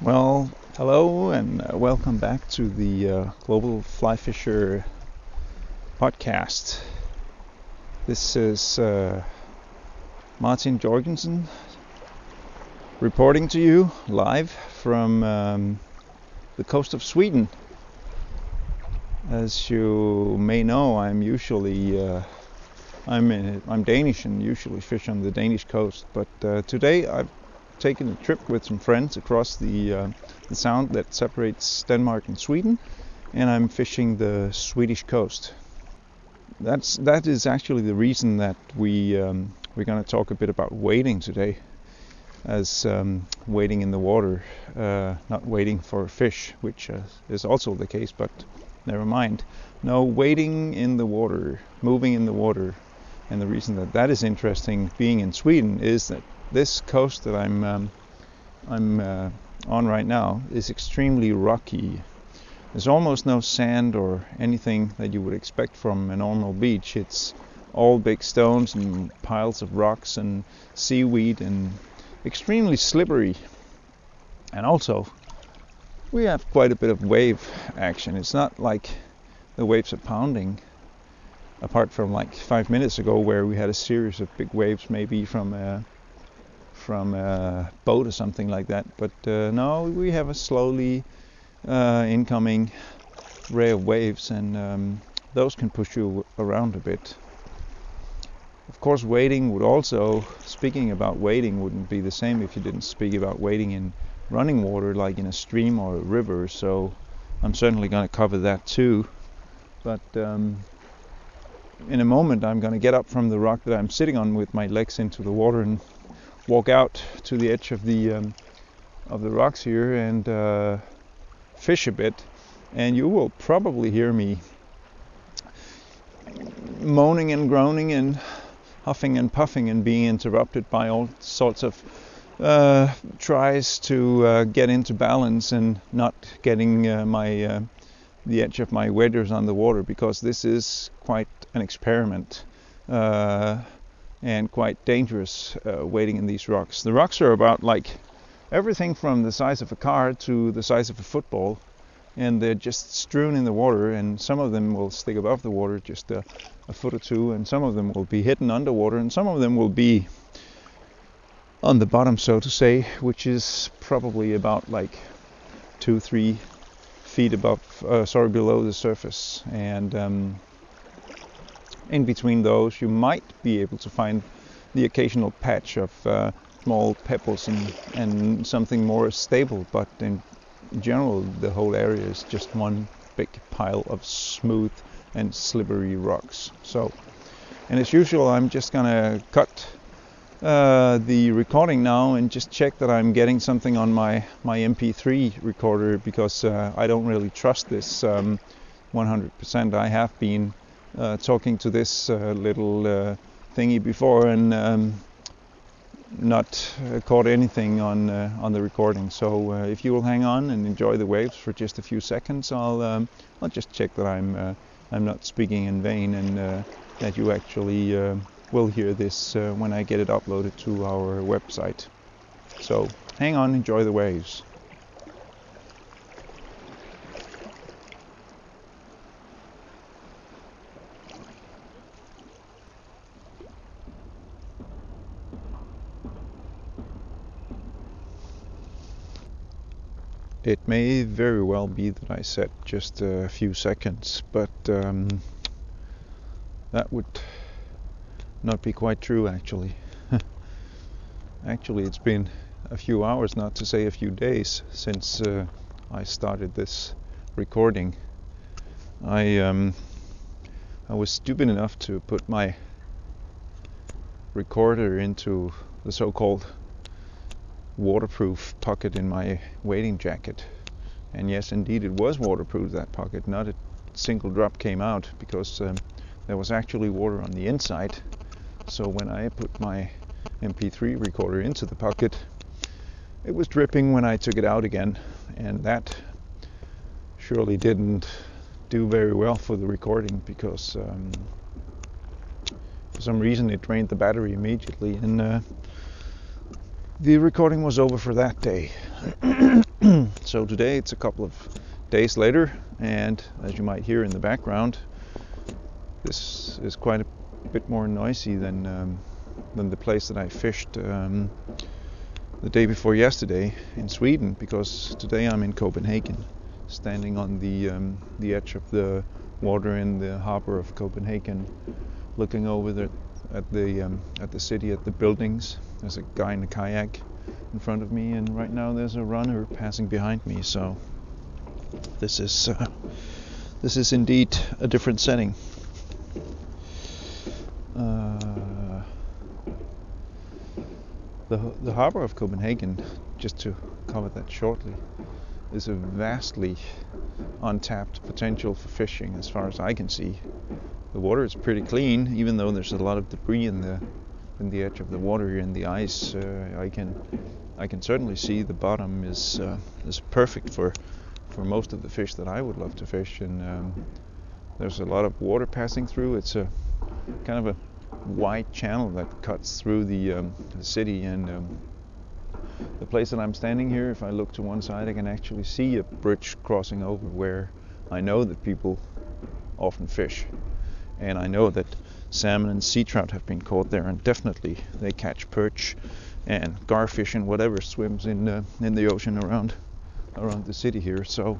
Well, hello and uh, welcome back to the uh, Global Fly Fisher podcast. This is uh, Martin Joergensen reporting to you live from um, the coast of Sweden. As you may know, I'm usually uh, I'm in, I'm Danish and usually fish on the Danish coast, but uh, today I've taken a trip with some friends across the, uh, the sound that separates Denmark and Sweden, and I'm fishing the Swedish coast. That's that is actually the reason that we um, we're going to talk a bit about wading today, as um, wading in the water, uh, not waiting for a fish, which uh, is also the case, but never mind. No, wading in the water, moving in the water, and the reason that that is interesting, being in Sweden, is that this coast that I'm um, I'm uh, on right now is extremely rocky. There's almost no sand or anything that you would expect from a normal beach. It's all big stones and piles of rocks and seaweed and extremely slippery. And also, we have quite a bit of wave action. It's not like the waves are pounding, apart from like five minutes ago where we had a series of big waves, maybe from a from a boat or something like that. But uh, now we have a slowly uh, incoming of waves, and um, those can push you around a bit. Of course, wading would also, speaking about wading, wouldn't be the same if you didn't speak about wading in running water, like in a stream or a river. So I'm certainly going to cover that too. But um, in a moment, I'm going to get up from the rock that I'm sitting on with my legs into the water and walk out to the edge of the um, of the rocks here and uh, fish a bit, and you will probably hear me moaning and groaning and huffing and puffing and being interrupted by all sorts of uh, tries to uh, get into balance and not getting uh, my uh, the edge of my waders on the water because this is quite an experiment. And quite dangerous uh, wading in these rocks. The rocks are about like everything from the size of a car to the size of a football, and they're just strewn in the water. And some of them will stick above the water just a, a foot or two, and some of them will be hidden underwater, and some of them will be on the bottom, so to say, which is probably about like two, three feet above, uh, sorry, below the surface. And um, in between those, you might be able to find the occasional patch of uh, small pebbles and, and something more stable, but in general, the whole area is just one big pile of smooth and slippery rocks. So, and as usual, I'm just gonna cut uh, the recording now and just check that I'm getting something on my my MP3 recorder because uh, I don't really trust this um, 100%. I have been talking to this uh, little uh, thingy before and um, not caught anything on on the recording. So if you will hang on and enjoy the waves for just a few seconds, I'll um, I'll just check that I'm I'm not speaking in vain and that you actually will hear this uh, when I get it uploaded to our website. So hang on, enjoy the waves. It may very well be that I said just a few seconds, but um, that would not be quite true actually. actually, it's been a few hours, not to say a few days, since uh, I started this recording. I um, I was stupid enough to put my recorder into the so-called waterproof pocket in my wading jacket. And yes, indeed, it was waterproof, that pocket. Not a single drop came out because um, there was actually water on the inside. So when I put my MP3 recorder into the pocket, it was dripping when I took it out again. And that surely didn't do very well for the recording because um, for some reason it drained the battery immediately and uh, the recording was over for that day. so today it's a couple of days later, and as you might hear in the background, this is quite a bit more noisy than um, than the place that I fished um, the day before yesterday in Sweden, because today I'm in Copenhagen, standing on the um, the edge of the water in the harbor of Copenhagen, looking over the, at the um, at the city, at the buildings. There's a guy in a kayak in front of me, and right now there's a runner passing behind me. So this is uh, this is indeed a different setting. Uh, the the harbor of Copenhagen, just to cover that shortly, is a vastly untapped potential for fishing, as far as I can see. The water is pretty clean, even though there's a lot of debris in the in the edge of the water in the ice. Uh, I can I can certainly see the bottom is uh, is perfect for for most of the fish that I would love to fish, and um, there's a lot of water passing through. It's a kind of a wide channel that cuts through the, um, the city, and um, the place that I'm standing here, if I look to one side, I can actually see a bridge crossing over where I know that people often fish, and I know that salmon and sea trout have been caught there, and definitely they catch perch and garfish and whatever swims in uh, in the ocean around around the city here. So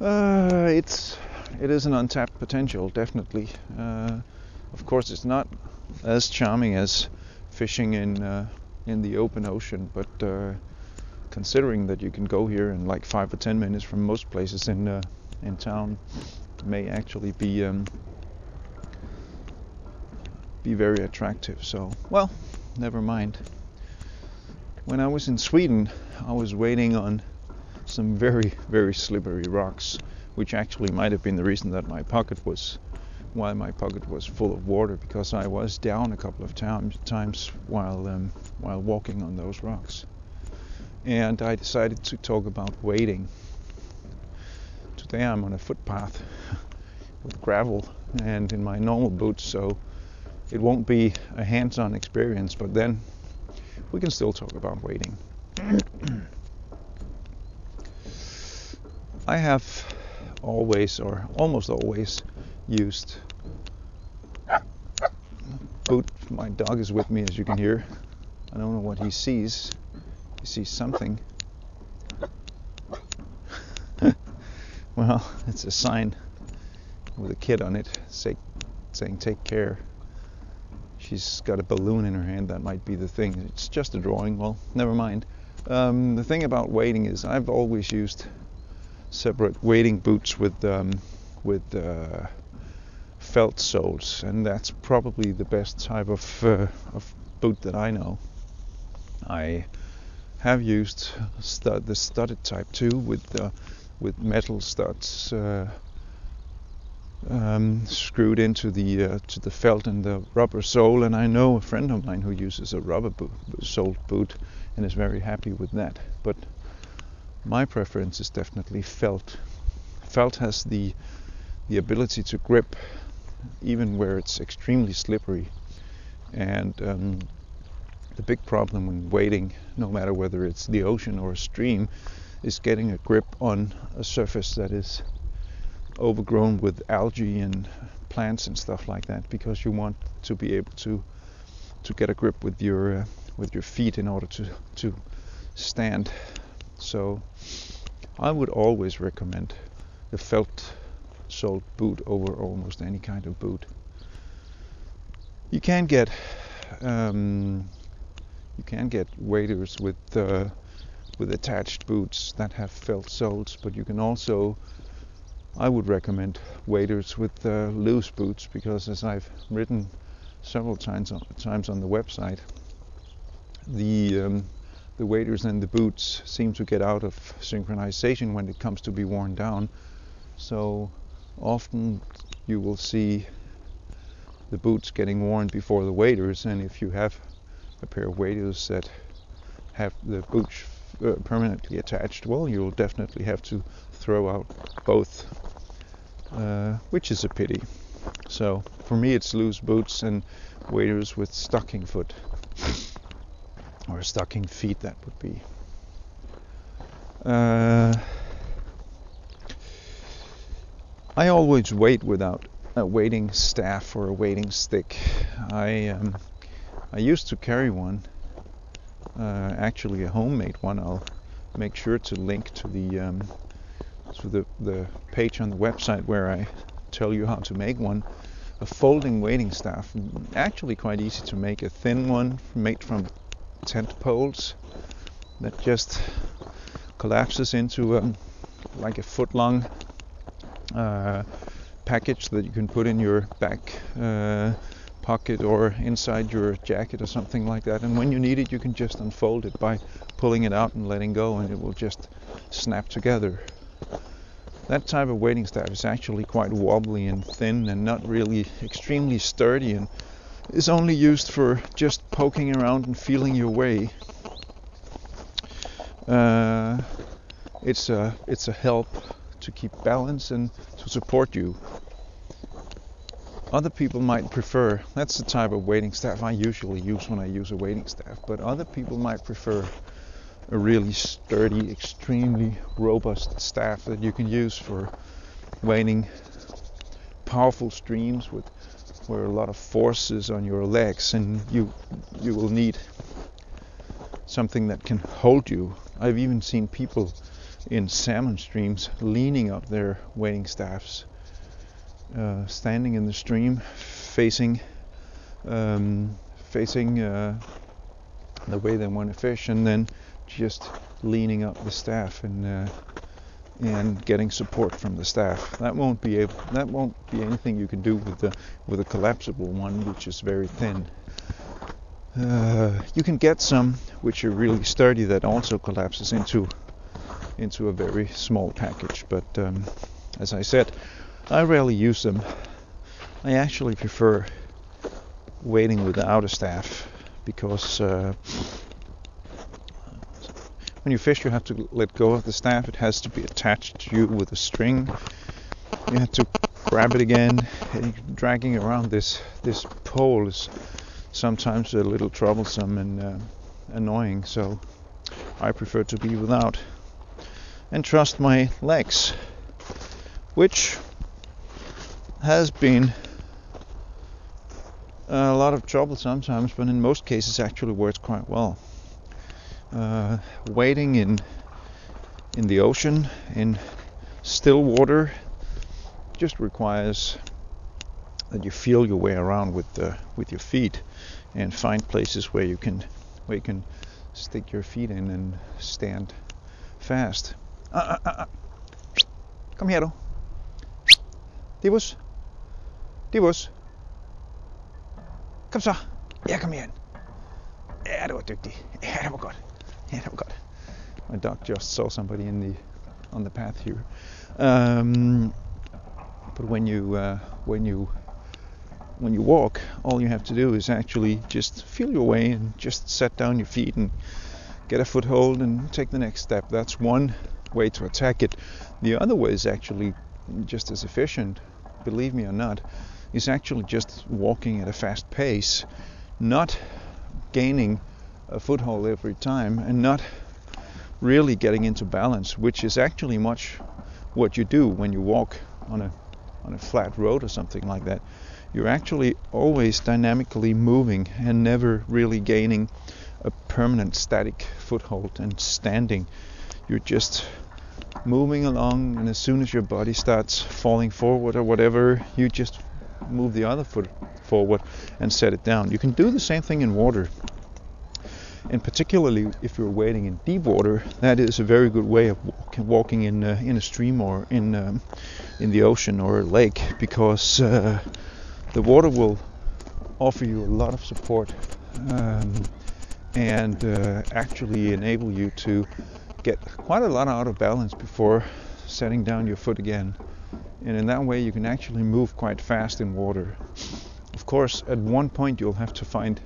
uh, it's it is an untapped potential, definitely. Uh, of course, it's not as charming as fishing in uh, in the open ocean, but uh, considering that you can go here in like five or ten minutes from most places in uh, in town, may actually be um, be very attractive. So, well, never mind. When I was in Sweden, I was waiting on some very, very slippery rocks, which actually might have been the reason that my pocket was, why my pocket was full of water, because I was down a couple of times, times while um, while walking on those rocks. And I decided to talk about wading. Today I'm on a footpath with gravel and in my normal boots, so it won't be a hands-on experience, but then we can still talk about waiting. I have always or almost always used boot. My dog is with me, as you can hear. I don't know what he sees. He sees something. Well, it's a sign with a kid on it say, saying take care. She's got a balloon in her hand. That might be the thing. It's just a drawing. Well, never mind. Um, the thing about wading is I've always used separate wading boots with um, with uh, felt soles, and that's probably the best type of uh, of boot that I know. I have used stud, the studded type too, with uh, with metal studs uh, um, screwed into the uh, to the felt and the rubber sole. And I know a friend of mine who uses a rubber bo- soled boot and is very happy with that. But my preference is definitely felt. Felt has the the ability to grip even where it's extremely slippery. And um, the big problem when wading, no matter whether it's the ocean or a stream, is getting a grip on a surface that is overgrown with algae and plants and stuff like that because you want to be able to to get a grip with your uh, with your feet in order to to stand. So I would always recommend the felt soled boot over almost any kind of boot. You can get um, you can get waders with uh, with attached boots that have felt soles but you can also I would recommend waders with uh, loose boots because, as I've written several times on, times on the website, the um, the waders and the boots seem to get out of synchronization when it comes to be worn down. So often you will see the boots getting worn before the waders, and if you have a pair of waders that have the boots uh, permanently attached, well, you'll definitely have to throw out both, uh, which is a pity. So for me, it's loose boots and waders with stocking foot or stocking feet. That would be. Uh, I always wait without a waiting staff or a waiting stick. I um, I used to carry one, uh, actually a homemade one. I'll make sure to link to the um, to the the page on the website where I tell you how to make one. A folding waiting staff, actually quite easy to make. A thin one made from tent poles that just collapses into um, like a foot long uh, package that you can put in your back uh, pocket or inside your jacket or something like that. And when you need it, you can just unfold it by pulling it out and letting go, and it will just snap together. That type of waiting staff is actually quite wobbly and thin and not really extremely sturdy and is only used for just poking around and feeling your way. Uh, it's a it's a help to keep balance and to support you. Other people might prefer, that's the type of wading staff I usually use when I use a wading staff, but other people might prefer a really sturdy, extremely robust staff that you can use for wading powerful streams with where a lot of force is on your legs and you you will need something that can hold you. I've even seen people in salmon streams leaning up their wading staffs, uh, standing in the stream, facing um, facing uh, the way they want to fish, and then just leaning up the staff and uh, and getting support from the staff. That won't be able, that won't be anything you can do with the with a collapsible one, which is very thin. Uh, you can get some which are really sturdy that also collapses into into a very small package. But um, as I said, I rarely use them. I actually prefer wading without a staff because uh, when you fish, you have to let go of the staff. It has to be attached to you with a string. You have to grab it again. And dragging around this this pole is sometimes a little troublesome and uh, annoying. So I prefer to be without and trust my legs, which has been a lot of trouble sometimes, but in most cases actually works quite well. Uh, wading in in the ocean in still water just requires that you feel your way around with the, with your feet and find places where you can where you can stick your feet in and stand fast. Uh, uh, uh. Kom. Divus. Divus. Kom så. Ja, kom igen. Ja, det var dygtig. Ja, det var godt. Ja, det var godt. My dog just saw somebody in the on the path here. Um, but when you uh, when you when you walk, all you have to do is actually just feel your way and just set down your feet and get a foothold and take the next step. That's one way to attack it. The other way is actually just as efficient, believe me or not, is actually just walking at a fast pace, not gaining a foothold every time and not really getting into balance, which is actually much what you do when you walk on a on a flat road or something like that. You're actually always dynamically moving and never really gaining a permanent static foothold and standing. You're just moving along, and as soon as your body starts falling forward or whatever, you just move the other foot forward and set it down. You can do the same thing in water. And particularly if you're wading in deep water, that is a very good way of walk, walking in uh, in a stream or in um, in the ocean or a lake because uh, the water will offer you a lot of support um, and uh, actually enable you to get quite a lot out of balance before setting down your foot again. And in that way, you can actually move quite fast in water. Of course, at one point, you'll have to find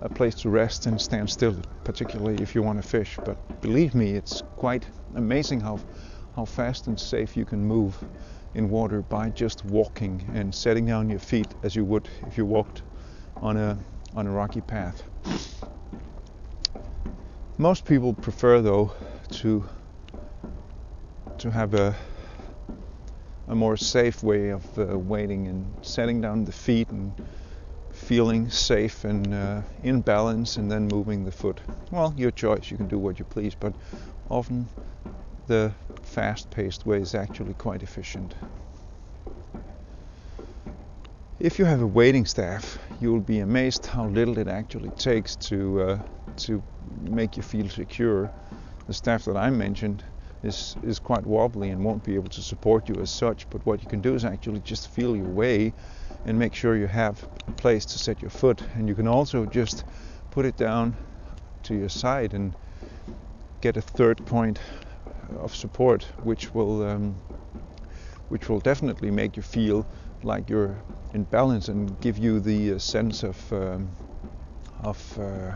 a place to rest and stand still, particularly if you want to fish. But believe me, it's quite amazing how, how fast and safe you can move in water by just walking and setting down your feet as you would if you walked on a, on a rocky path. Most people prefer, though, to to have a a more safe way of uh, wading and setting down the feet and feeling safe and uh, in balance and then moving the foot. Well, your choice, you can do what you please, but often the fast paced way is actually quite efficient. If you have a waiting staff, you'll be amazed how little it actually takes to uh, to make you feel secure. The staff that I mentioned is is quite wobbly and won't be able to support you as such. But what you can do is actually just feel your way and make sure you have a place to set your foot. And you can also just put it down to your side and get a third point of support, which will um, which will definitely make you feel like you're in balance and give you the uh, sense of um, of uh,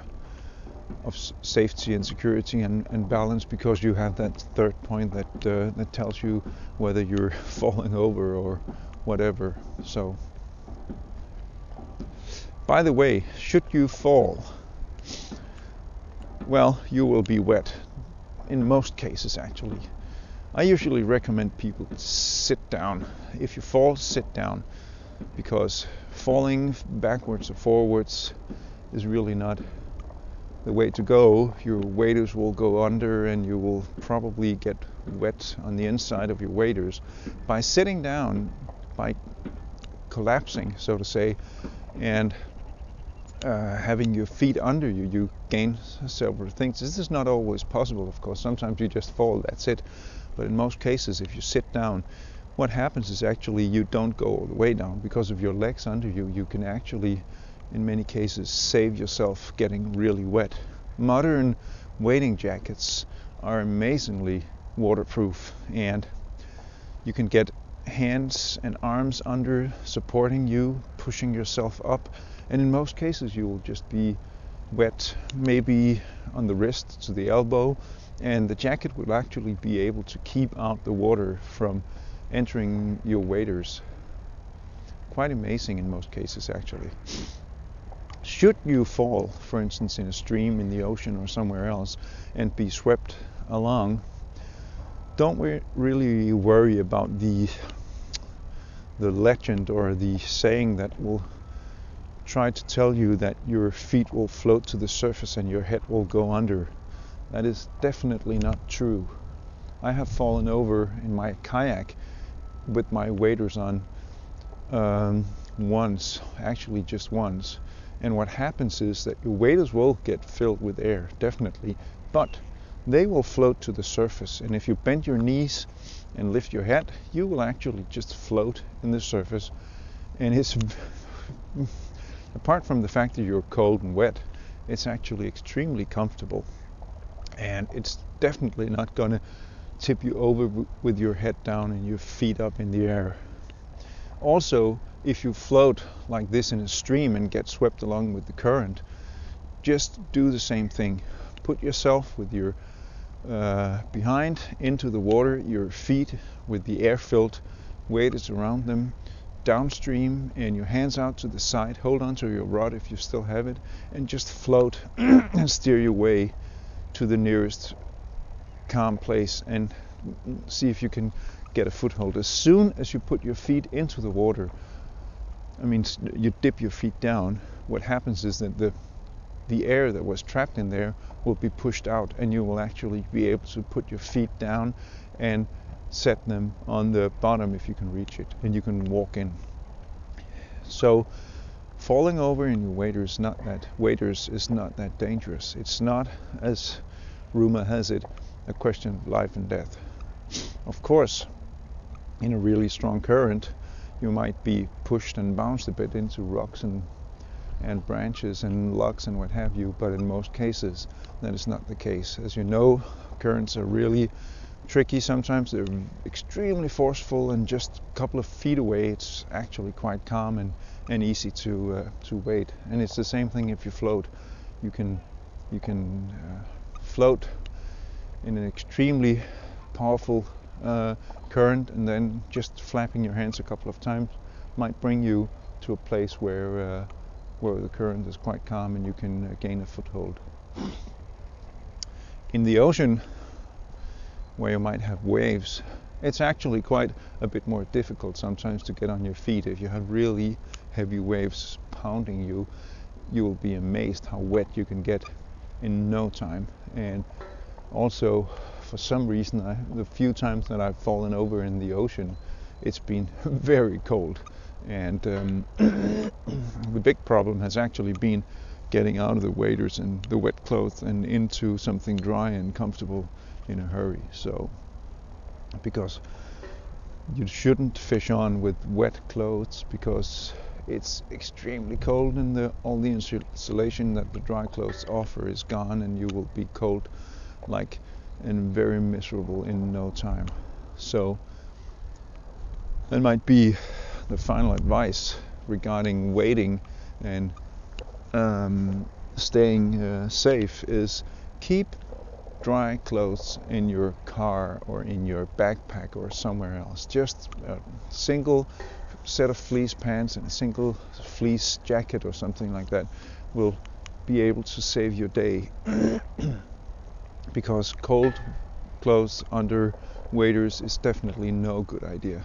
of safety and security and, and, balance because you have that third point that uh, that tells you whether you're falling over or whatever. So, by the way, should you fall, well, you will be wet. In most cases, actually, I usually recommend people sit down. If you fall, sit down, because falling backwards or forwards is really not the way to go, your waders will go under and you will probably get wet on the inside of your waders. By sitting down, by collapsing, so to say, and uh, having your feet under you, you gain several things. This is not always possible, of course. Sometimes you just fall, that's it. But in most cases, if you sit down, what happens is actually you don't go all the way down because of your legs under you. You can actually in many cases save yourself getting really wet. Modern wading jackets are amazingly waterproof and you can get hands and arms under supporting you, pushing yourself up, and in most cases you will just be wet, maybe on the wrist to the elbow, and the jacket will actually be able to keep out the water from entering your waders. Quite amazing in most cases, actually should you fall, for instance, in a stream, in the ocean, or somewhere else, and be swept along, don't we really worry about the the legend or the saying that will try to tell you that your feet will float to the surface and your head will go under. That is definitely not true. I have fallen over in my kayak with my waders on um, once, actually just once, and what happens is that your waders will get filled with air, definitely, but they will float to the surface. And if you bend your knees and lift your head, you will actually just float in the surface. And it's apart from the fact that you're cold and wet, it's actually extremely comfortable. And it's definitely not going to tip you over with your head down and your feet up in the air. Also, if you float like this in a stream and get swept along with the current, just do the same thing. Put yourself with your uh, behind into the water, your feet with the air filled weight around them downstream and your hands out to the side. Hold on to your rod if you still have it and just float and steer your way to the nearest calm place and see if you can get a foothold. As soon as you put your feet into the water, I mean, you dip your feet down, what happens is that the the air that was trapped in there will be pushed out and you will actually be able to put your feet down and set them on the bottom if you can reach it and you can walk in. So falling over in your waders not that waders is not that dangerous. It's not as rumor has it a question of life and death. Of course, in a really strong current, you might be pushed and bounced a bit into rocks and and branches and logs and what have you, but in most cases that is not the case. As you know, currents are really tricky sometimes. They're extremely forceful, and just a couple of feet away, it's actually quite calm and, and easy to uh, to wade. And it's the same thing if you float. You can you can uh, float in an extremely powerful current and then just flapping your hands a couple of times might bring you to a place where uh, where the current is quite calm and you can uh, gain a foothold. In the ocean, where you might have waves. It's actually quite a bit more difficult sometimes to get on your feet if you have really heavy waves pounding you. You will be amazed how wet you can get in no time. And also, for some reason, I, the few times that I've fallen over in the ocean, it's been very cold. And um, the big problem has actually been getting out of the waders and the wet clothes and into something dry and comfortable in a hurry. So, because you shouldn't fish on with wet clothes because it's extremely cold and the, all the insulation that the dry clothes offer is gone and you will be cold like and very miserable in no time. So that might be the final advice regarding waiting and um, staying uh, safe is keep dry clothes in your car or in your backpack or somewhere else. Just a single set of fleece pants and a single fleece jacket or something like that will be able to save your day because cold clothes under waders is definitely no good idea.